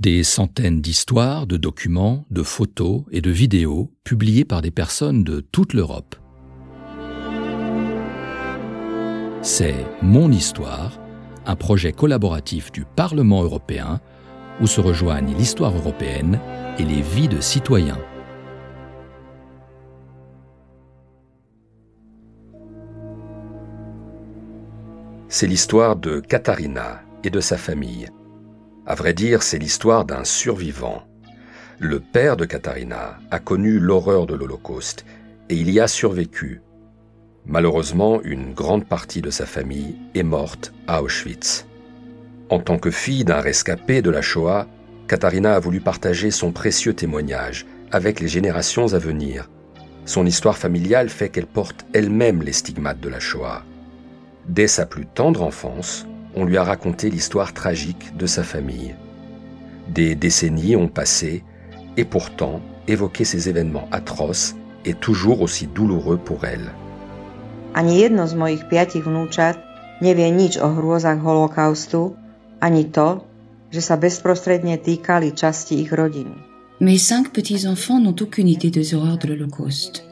Des centaines d'histoires, de documents, de photos et de vidéos publiées par des personnes de toute l'Europe. C'est Mon Histoire, un projet collaboratif du Parlement européen où se rejoignent l'histoire européenne et les vies de citoyens. C'est l'histoire de Katharina et de sa famille. À vrai dire, c'est l'histoire d'un survivant. Le père de Katharina a connu l'horreur de l'Holocauste et il y a survécu. Malheureusement, une grande partie de sa famille est morte à Auschwitz. En tant que fille d'un rescapé de la Shoah, Katharina a voulu partager son précieux témoignage avec les générations à venir. Son histoire familiale fait qu'elle porte elle-même les stigmates de la Shoah. Dès sa plus tendre enfance, on lui a raconté l'histoire tragique de sa famille. Des décennies ont passé, et pourtant, évoquer ces événements atroces est toujours aussi douloureux pour elle. Ani jedno z moich piatich vnúčat nevie nič o hrôzach holokaustu, ani to, že sa bezprostredne týkali časti ich rodiny. Mes cinq petits-enfants n'ont aucune idée des horreurs de l'Holocauste.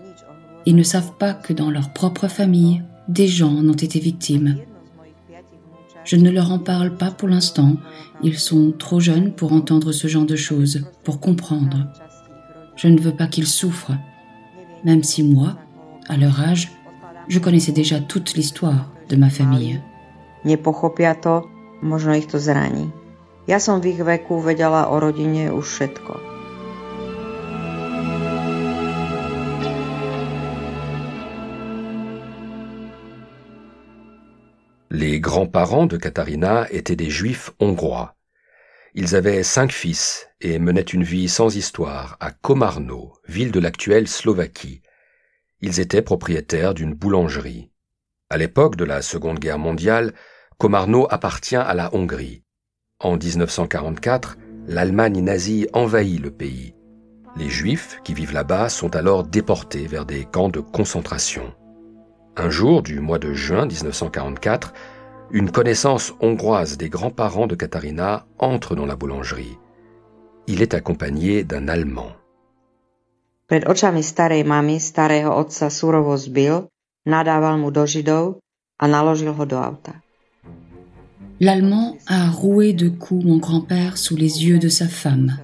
Ils ne savent pas que dans leur propre famille, des gens en ont été victimes. Je ne leur en parle pas pour l'instant. Ils sont trop jeunes pour entendre ce genre de choses, pour comprendre. Je ne veux pas qu'ils souffrent, même si moi, à leur âge, je connaissais déjà toute l'histoire de ma famille. Les grands-parents de Katharina étaient des juifs hongrois. Ils avaient cinq fils et menaient une vie sans histoire à Komarno, ville de l'actuelle Slovaquie. Ils étaient propriétaires d'une boulangerie. À l'époque de la Seconde Guerre mondiale, Komarno appartient à la Hongrie. En 1944, l'Allemagne nazie envahit le pays. Les Juifs qui vivent là-bas sont alors déportés vers des camps de concentration. Un jour du mois de juin 1944, une connaissance hongroise des grands-parents de Katharina entre dans la boulangerie. Il est accompagné d'un Allemand. Pred očami starej mamy starého otca surovo zbil, nadával mu do židov a naložil ho do auta. L'Allemand a roué de coups mon grand-père sous les yeux de sa femme.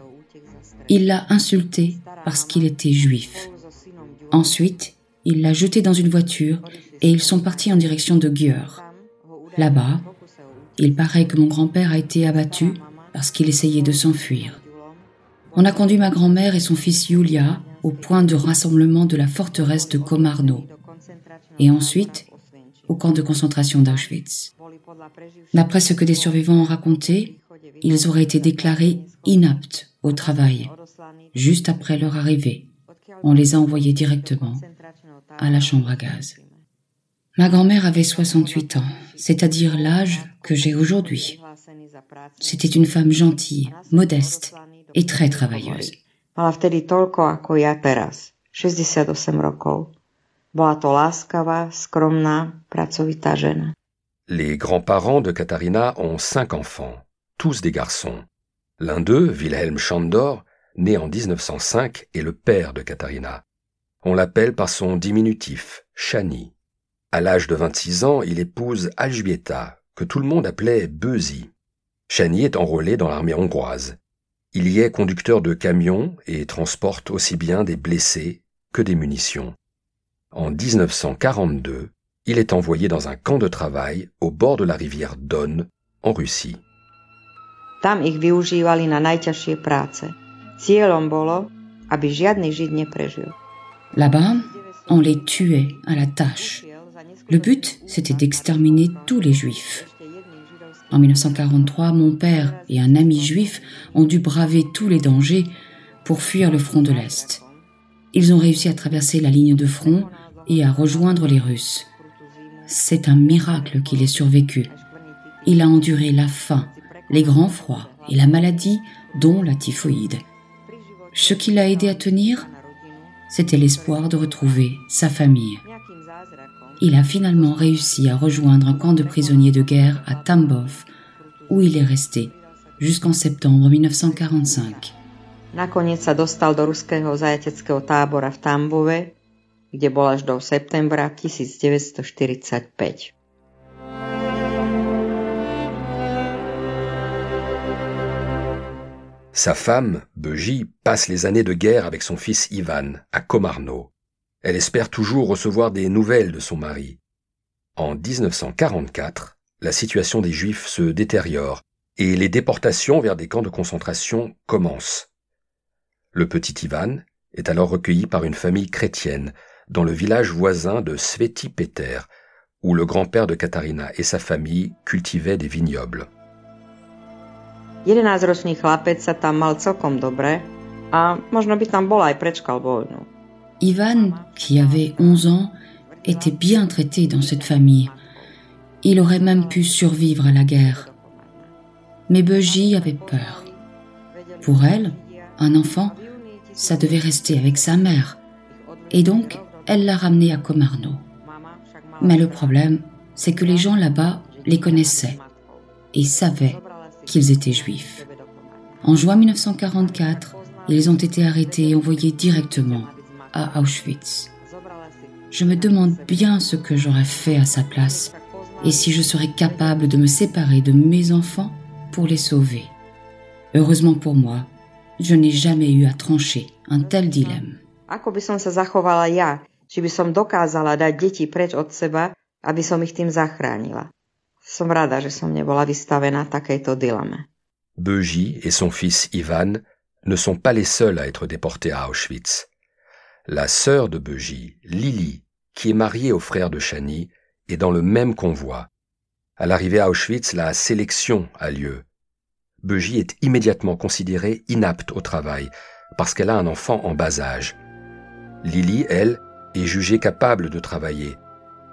Il l'a insulté parce qu'il était juif. Ensuite, il l'a jeté dans une voiture et ils sont partis en direction de Győr. Là-bas, il paraît que mon grand-père a été abattu parce qu'il essayait de s'enfuir. On a conduit ma grand-mère et son fils Julia au point de rassemblement de la forteresse de Komarno et ensuite au camp de concentration d'Auschwitz. D'après ce que des survivants ont raconté, ils auraient été déclarés inaptes au travail juste après leur arrivée. On les a envoyés directement à la chambre à gaz. Ma grand-mère avait 68 ans, c'est-à-dire l'âge que j'ai aujourd'hui. C'était une femme gentille, modeste et très travailleuse. Mala vtedy toľko ako ja teraz, 68 rokov. Bola to láskavá, skromná, pracovitá žena. Les grands-parents de Katharina ont cinq enfants, tous des garçons. L'un d'eux, Wilhelm Schandor, né en 1905, est le père de Katharina. On l'appelle par son diminutif, Shani. À l'âge de 26 ans, il épouse Algieta, que tout le monde appelait Beuzy. Chani est enrôlé dans l'armée hongroise. Il y est conducteur de camions et transporte aussi bien des blessés que des munitions. En 1942, il est envoyé dans un camp de travail au bord de la rivière Don, en Russie. Tam ich využívali na najťažšie práce. Cieľom bolo, aby žiadny žid neprežil. Là-bas, on les tuait à la tâche. Le but, c'était d'exterminer tous les juifs. En 1943, mon père et un ami juif ont dû braver tous les dangers pour fuir le front de l'Est. Ils ont réussi à traverser la ligne de front et à rejoindre les Russes. C'est un miracle qu'il ait survécu. Il a enduré la faim, les grands froids et la maladie, dont la typhoïde. Ce qui l'a aidé à tenir, c'était l'espoir de retrouver sa famille il a finalement réussi à rejoindre un camp de prisonniers de guerre à Tambov, où il est resté jusqu'en septembre 1945. Nakoniec sa dostal do ruského zajateckého tábora v Tambove, kde bol až do septembra 1945. Sa femme, Beji, passe les années de guerre avec son fils Ivan à Komarno. Elle espère toujours recevoir des nouvelles de son mari. En 1944, la situation des Juifs se détériore et les déportations vers des camps de concentration commencent. Le petit Ivan est alors recueilli par une famille chrétienne dans le village voisin de Sveti Peter, où le grand-père de Katarina et sa famille cultivaient des vignobles. 11-ročný chlapec sa tam mal celkom dobre a možno by tam bol aj prečkal vojnu. Ivan, qui avait 11 ans, était bien traité dans cette famille. Il aurait même pu survivre à la guerre. Mais Beji avait peur. Pour elle, un enfant, ça devait rester avec sa mère. Et donc, elle l'a ramené à Komarno. Mais le problème, c'est que les gens là-bas les connaissaient et savaient qu'ils étaient juifs. En juin 1944, ils ont été arrêtés et envoyés directement à Auschwitz. Je me demande bien ce que j'aurais fait à sa place et si je serais capable de me séparer de mes enfants pour les sauver. Heureusement pour moi, je n'ai jamais eu à trancher un tel dilemme. Ako by som sa zachovala ja, či by som dokázala dať deti preč od seba, aby som ich tým zachránila? Som rada, že som nebola vystavená takejto dileme. Beji et son fils Ivan ne sont pas les seuls à être déportés à Auschwitz. La sœur de Beji, Lily, qui est mariée au frère de Chani, est dans le même convoi. À l'arrivée à Auschwitz, la sélection a lieu. Beji est immédiatement considérée inapte au travail parce qu'elle a un enfant en bas âge. Lily, elle, est jugée capable de travailler,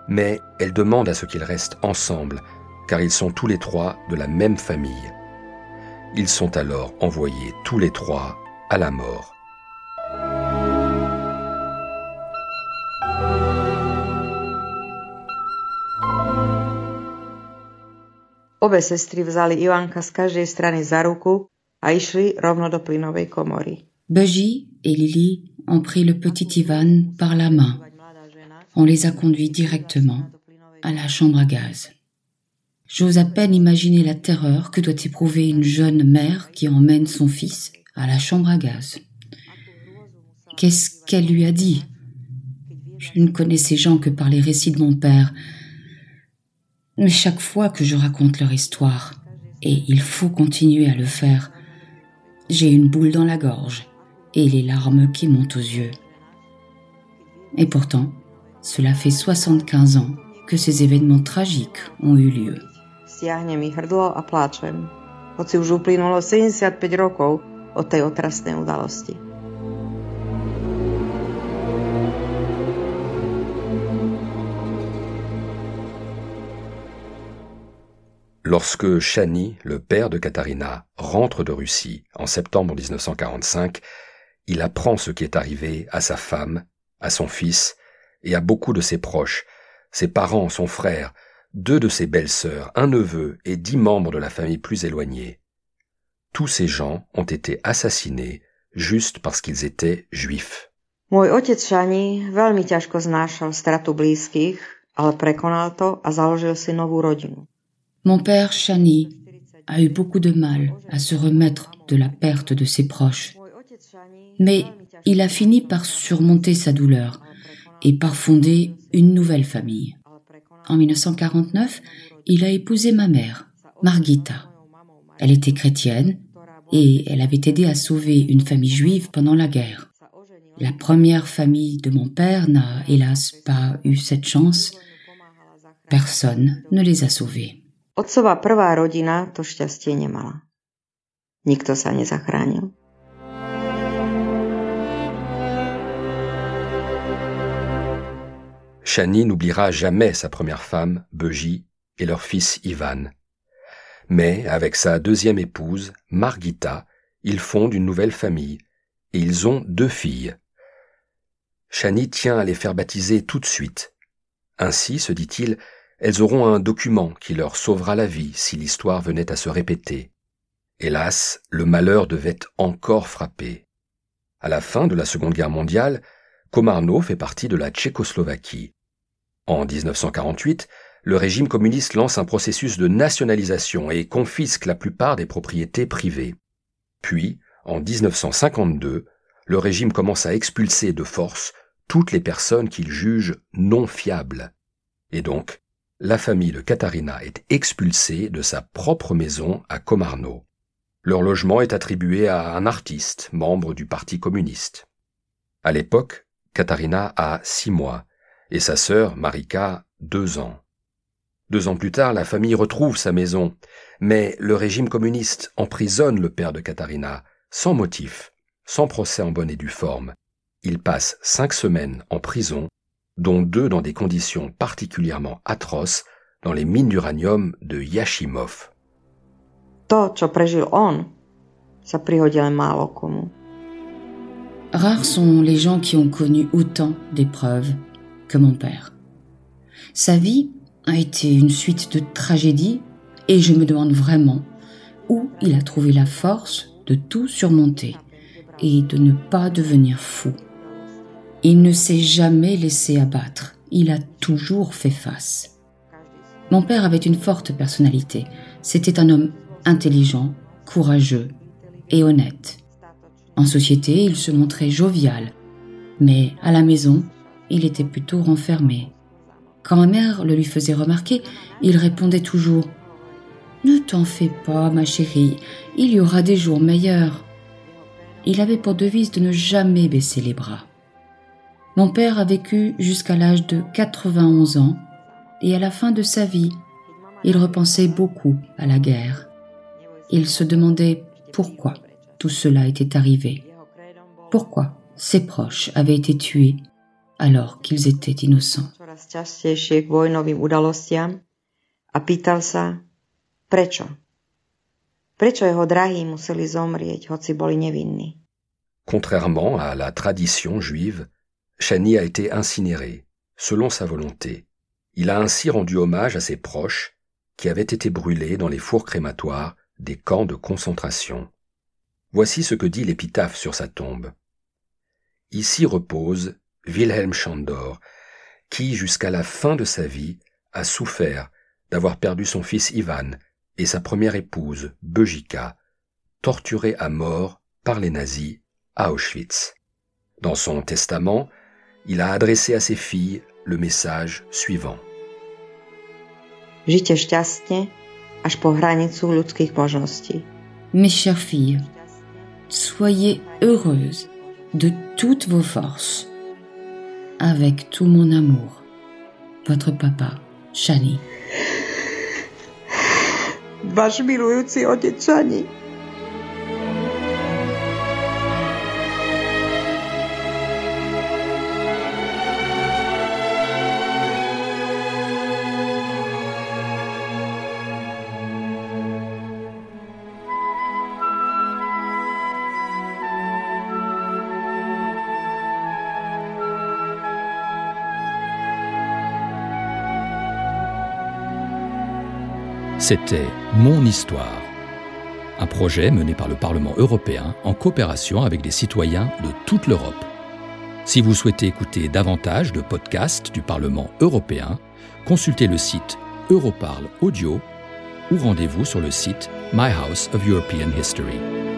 mais elle demande à ce qu'ils restent ensemble car ils sont tous les trois de la même famille. Ils sont alors envoyés tous les trois à la mort. Obe. Beji et Lily ont pris le petit Ivan par la main. On les a conduits directement à la chambre à gaz. J'ose à peine imaginer la terreur que doit éprouver une jeune mère qui emmène son fils à la chambre à gaz. Qu'est-ce qu'elle lui a dit? Je ne connais ces gens que par les récits de mon père, mais chaque fois que je raconte leur histoire, et il faut continuer à le faire, j'ai une boule dans la gorge et les larmes qui montent aux yeux. Et pourtant, cela fait 75 ans que ces événements tragiques ont eu lieu. Stiahne mi hrdlo a pláčem, hoci už uplynulo 75 rokov od tej otrasnej udalosti. Lorsque Chani, le père de Katharina, rentre de Russie en septembre 1945, il apprend ce qui est arrivé à sa femme, à son fils et à beaucoup de ses proches, ses parents, son frère, deux de ses belles-sœurs, un neveu et dix membres de la famille plus éloignée. Tous ces gens ont été assassinés juste parce qu'ils étaient juifs. Ale to a založil si rodinu. Mon père Chani a eu beaucoup de mal à se remettre de la perte de ses proches. Mais il a fini par surmonter sa douleur et par fonder une nouvelle famille. En 1949, il a épousé ma mère, Margita. Elle était chrétienne et elle avait aidé à sauver une famille juive pendant la guerre. La première famille de mon père n'a hélas pas eu cette chance. Personne ne les a sauvés. Nikto sa. Chani n'oubliera jamais sa première femme, Beji, et leur fils Ivan. Mais avec sa deuxième épouse, Margita, ils fondent une nouvelle famille, et ils ont deux filles. Chani tient à les faire baptiser tout de suite. Ainsi, se dit-il, elles auront un document qui leur sauvera la vie si l'histoire venait à se répéter. Hélas, le malheur devait encore frapper. À la fin de la Seconde Guerre mondiale, Komarno fait partie de la Tchécoslovaquie. En 1948, le régime communiste lance un processus de nationalisation et confisque la plupart des propriétés privées. Puis, en 1952, le régime commence à expulser de force toutes les personnes qu'il juge non fiables. Et donc, la famille de Katharina est expulsée de sa propre maison à Komarno. Leur logement est attribué à un artiste, membre du Parti communiste. À l'époque, Katharina a six mois et sa sœur, Marika, deux ans. Deux ans plus tard, la famille retrouve sa maison, mais le régime communiste emprisonne le père de Katharina, sans motif, sans procès en bonne et due forme. Il passe cinq semaines en prison, dont deux dans des conditions particulièrement atroces dans les mines d'uranium de Yashimov. Rares sont les gens qui ont connu autant d'épreuves que mon père. Sa vie a été une suite de tragédies et je me demande vraiment où il a trouvé la force de tout surmonter et de ne pas devenir fou. Il ne s'est jamais laissé abattre, il a toujours fait face. Mon père avait une forte personnalité. C'était un homme intelligent, courageux et honnête. En société, il se montrait jovial, mais à la maison, il était plutôt renfermé. Quand ma mère le lui faisait remarquer, il répondait toujours ⁇ Ne t'en fais pas, ma chérie, il y aura des jours meilleurs. Il avait pour devise de ne jamais baisser les bras. Mon père a vécu jusqu'à l'âge de 91 ans et à la fin de sa vie, il repensait beaucoup à la guerre. Il se demandait pourquoi tout cela était arrivé. Pourquoi ses proches avaient été tués alors qu'ils étaient innocents. Contrairement à la tradition juive, Shani a été incinéré, selon sa volonté. Il a ainsi rendu hommage à ses proches qui avaient été brûlés dans les fours crématoires des camps de concentration. Voici ce que dit l'épitaphe sur sa tombe. Ici repose Wilhelm Schandor, qui, jusqu'à la fin de sa vie, a souffert d'avoir perdu son fils Ivan et sa première épouse, Bejika, torturés à mort par les nazis à Auschwitz. Dans son testament, il a adressé à ses filles le message suivant. Mes chères filles, soyez heureuses de toutes vos forces avec tout mon amour. Votre papa, Shani. Váš milujúci otec Shani. C'était Mon Histoire, un projet mené par le Parlement européen en coopération avec des citoyens de toute l'Europe. Si vous souhaitez écouter davantage de podcasts du Parlement européen, consultez le site Europarl Audio ou rendez-vous sur le site My House of European History.